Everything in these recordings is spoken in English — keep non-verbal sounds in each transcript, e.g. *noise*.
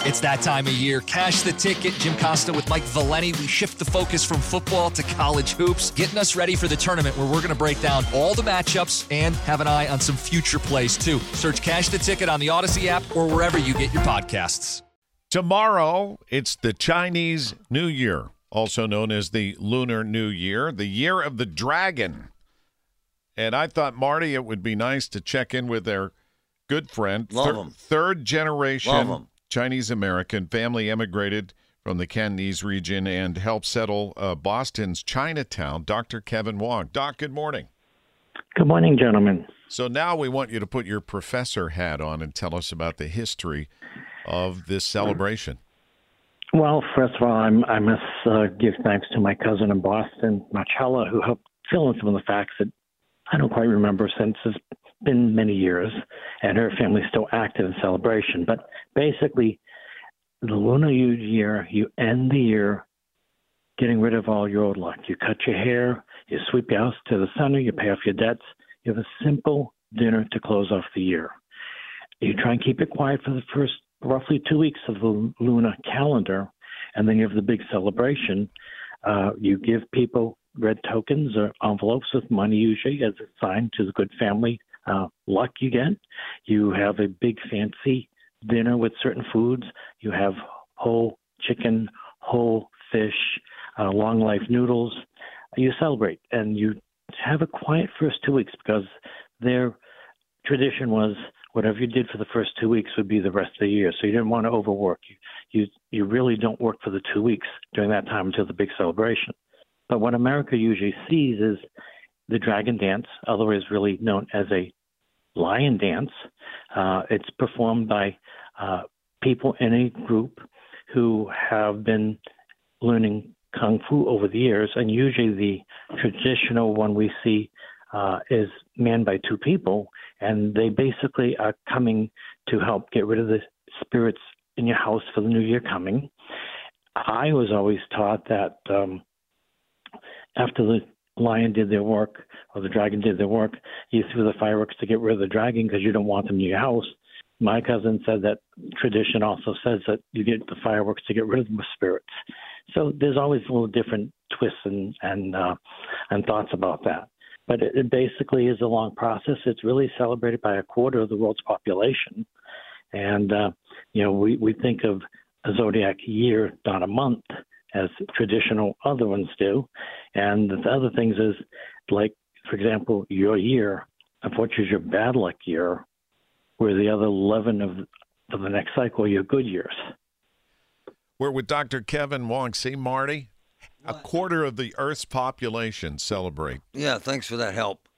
It's that time of year. Cash the ticket. Jim Costa with Mike Valenti. We shift the focus from football to college hoops, getting us ready for the tournament where we're going to break down all the matchups and have an eye on some future plays too. Search Cash the Ticket on the Odyssey app or wherever you get your podcasts. Tomorrow, it's the Chinese New Year, also known as the Lunar New Year, the year of the dragon. And I thought, Marty, it would be nice to check in with their good friend, Love thir- 'em. third generation Love 'em. Chinese American family emigrated from the Cantonese region and helped settle uh, Boston's Chinatown, Dr. Kevin Wong. Doc, good morning. Good morning, gentlemen. So now we want you to put your professor hat on and tell us about the history of this celebration. Well, first of all, I'm, I must uh, give thanks to my cousin in Boston, Marcella, who helped fill in some of the facts that I don't quite remember since it's been many years, and her family's still active in celebration. But basically, the Lunar Year, you end the year getting rid of all your old luck. You cut your hair, you sweep your house to the center, you pay off your debts. You have a simple dinner to close off the year. You try and keep it quiet for the first roughly two weeks of the lunar calendar, and then you have the big celebration. Uh, you give people red tokens or envelopes with money, usually as a sign to the good family uh, luck you get. You have a big fancy dinner with certain foods. You have whole chicken, whole fish, uh, long life noodles. You celebrate and you have a quiet first two weeks because their tradition was whatever you did for the first two weeks would be the rest of the year. So you didn't want to overwork. You you you really don't work for the two weeks during that time until the big celebration. But what America usually sees is the dragon dance, otherwise really known as a lion dance. Uh, it's performed by uh, people in a group who have been learning kung fu over the years, and usually the traditional one we see uh, is manned by two people, and they basically are coming to help get rid of the spirits in your house for the new year coming. I was always taught that um, after the lion did their work or the dragon did their work, you threw the fireworks to get rid of the dragon because you don't want them in your house. My cousin said that tradition also says that you get the fireworks to get rid of the spirits. So there's always a little different twists and and uh, and thoughts about that. But it, it basically is a long process. It's really celebrated by a quarter of the world's population, and uh, you know we we think of a zodiac year, not a month, as traditional other ones do. And the other things is like, for example, your year, of which is your bad luck year, where the other eleven of of the next cycle are your good years. We're with Dr. Kevin Wong. See, Marty? A quarter of the Earth's population celebrate. Yeah, thanks for that help.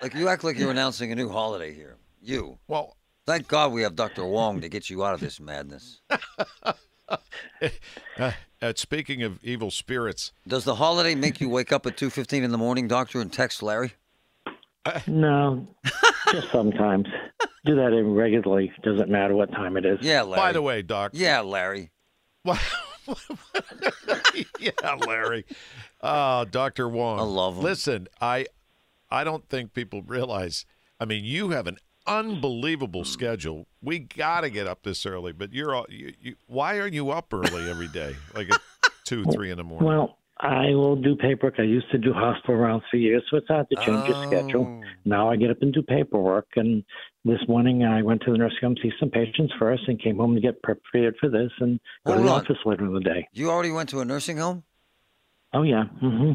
Like you act like you're announcing a new holiday here. You. Well, Thank God we have Dr. Wong to get you out of this madness. *laughs* uh, uh, speaking of evil spirits, Does the holiday make you wake up at 2:15 in the morning, doctor, and text Larry? No, just sometimes. Do that regularly. Doesn't matter what time it is. Yeah, Larry. by the way, Doc. Yeah, Larry. What? *laughs* yeah, Larry. Oh, Dr. Wong. I love him. Listen, I I don't think people realize. I mean, you have an unbelievable schedule. We got to get up this early, but you're all, you, you, why are you up early every day? Like at 2, 3 in the morning. Well, I will do paperwork. I used to do hospital rounds for years, so it's hard to change your schedule. Oh. Now I get up and do paperwork. And this morning I went to the nursing home to see some patients first and came home to get prepared for this and go to Hold the on. office later in the day. You already went to a nursing home? Oh, yeah. hmm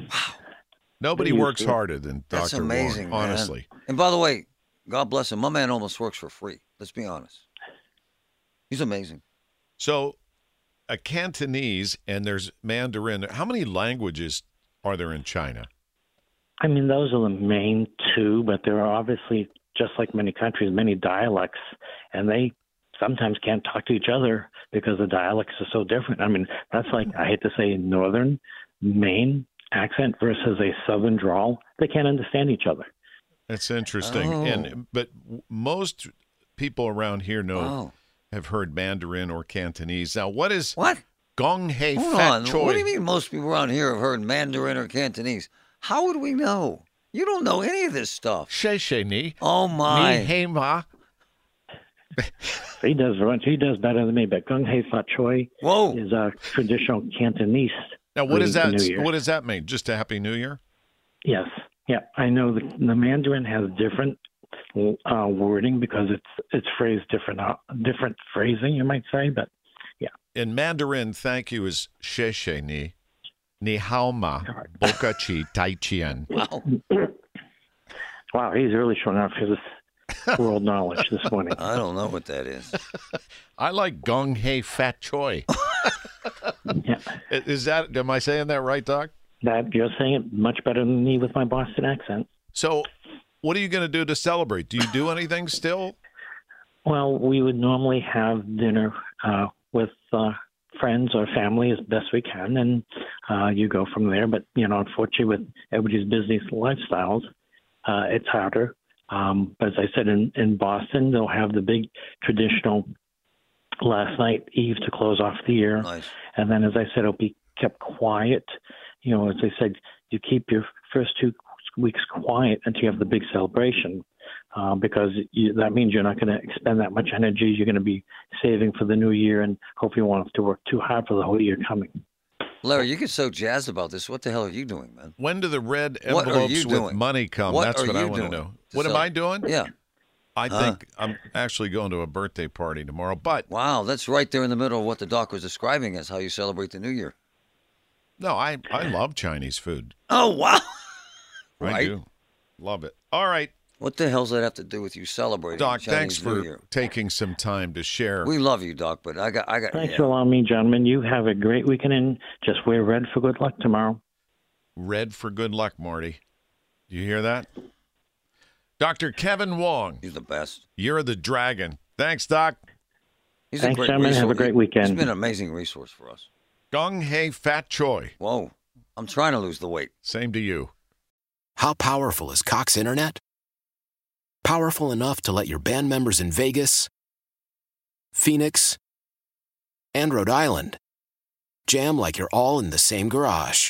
Nobody works to. harder than That's Dr. amazing, Wong, man. honestly. And by the way, God bless him. My man almost works for free. Let's be honest. He's amazing. So, a Cantonese and there's Mandarin. How many languages are there in China? I mean, those are the main two, but there are obviously, just like many countries, many dialects, and they sometimes can't talk to each other because the dialects are so different. I mean, that's like I hate to say northern Maine accent versus a southern drawl. They can't understand each other. That's interesting. Oh. And but most people around here know Oh. have heard Mandarin or Cantonese. Now, what is What? Gong Hei Hold Fat on. Choi? What do you mean most people around here have heard Mandarin or Cantonese? How would we know? You don't know any of this stuff. She she ni. Oh Ni my. hei ma. He does he does better than me, but Gong Hei Fat Choi Whoa. is a traditional Cantonese. Now, what does that for New Year. what does that mean? Just a Happy New Year? Yes, yeah, I know the, the Mandarin has different uh, wording because it's it's phrased different uh, different phrasing, you might say, but yeah. In Mandarin, thank you is she she ni. Ni hao ma. Boka chi tai chien. *laughs* Wow. *clears throat* wow, he's really showing off his *laughs* world knowledge this morning. I don't know what that is. *laughs* I like Gong Hei Fat Choi. Yeah, Is that am I saying that right, Doc? That you're saying it much better than me with my Boston accent. So, what are you going to do to celebrate? Do you do anything still? Well, we would normally have dinner uh, with uh, friends or family as best we can, and uh, you go from there. But you know, unfortunately, with everybody's busy lifestyles, uh, it's harder. Um, but as I said, in, in Boston, they'll have the big traditional last night eve to close off the year, Nice. and then, as I said, it'll be kept quiet. You know, as I said, you keep your first two weeks quiet until you have the big celebration uh, because you, that means you're not going to expend that much energy. You're going to be saving for the new year, and hopefully, you won't have to work too hard for the whole year coming. Larry, you get so jazzed about this. What the hell are you doing, man? When do the red envelopes you with doing? money come? What That's what I want to know. to What am I doing? Yeah. I Huh? think I'm actually going to a birthday party tomorrow. But Wow, that's right there in the middle of what the doc was describing as how you celebrate the new year. No, I I love Chinese food. Oh, wow. I Right. do. Love it. All right, What the hell's that have to do with you celebrating Doc, Chinese thanks New for Year? taking some time to share. We love you, Doc, but I got, I got. Thanks yeah. for allowing me, gentlemen. You have a great weekend, and just wear red for good luck tomorrow. Red for good luck, Marty. Do you hear that? Dr. Kevin Wong, He's the best. you're the Dragon. Thanks, Doc. He's Thanks, a great gentlemen. Have a resource. great weekend. He's been an amazing resource for us. Gong Hei Fat Choi. Whoa, I'm trying to lose the weight. Same to you. How powerful is Cox Internet? Powerful enough to let your band members in Vegas, Phoenix, and Rhode Island jam like you're all in the same garage.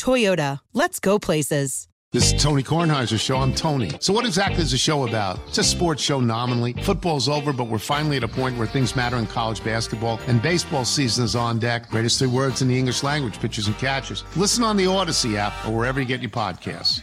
Toyota, let's go places. This is Tony Kornheiser's show. I'm Tony. So, what exactly is the show about? It's a sports show nominally. Football's over, but we're finally at a point where things matter in college basketball, and baseball season is on deck. Greatest three words in the English language pitchers and catchers. Listen on the Odyssey app or wherever you get your podcasts.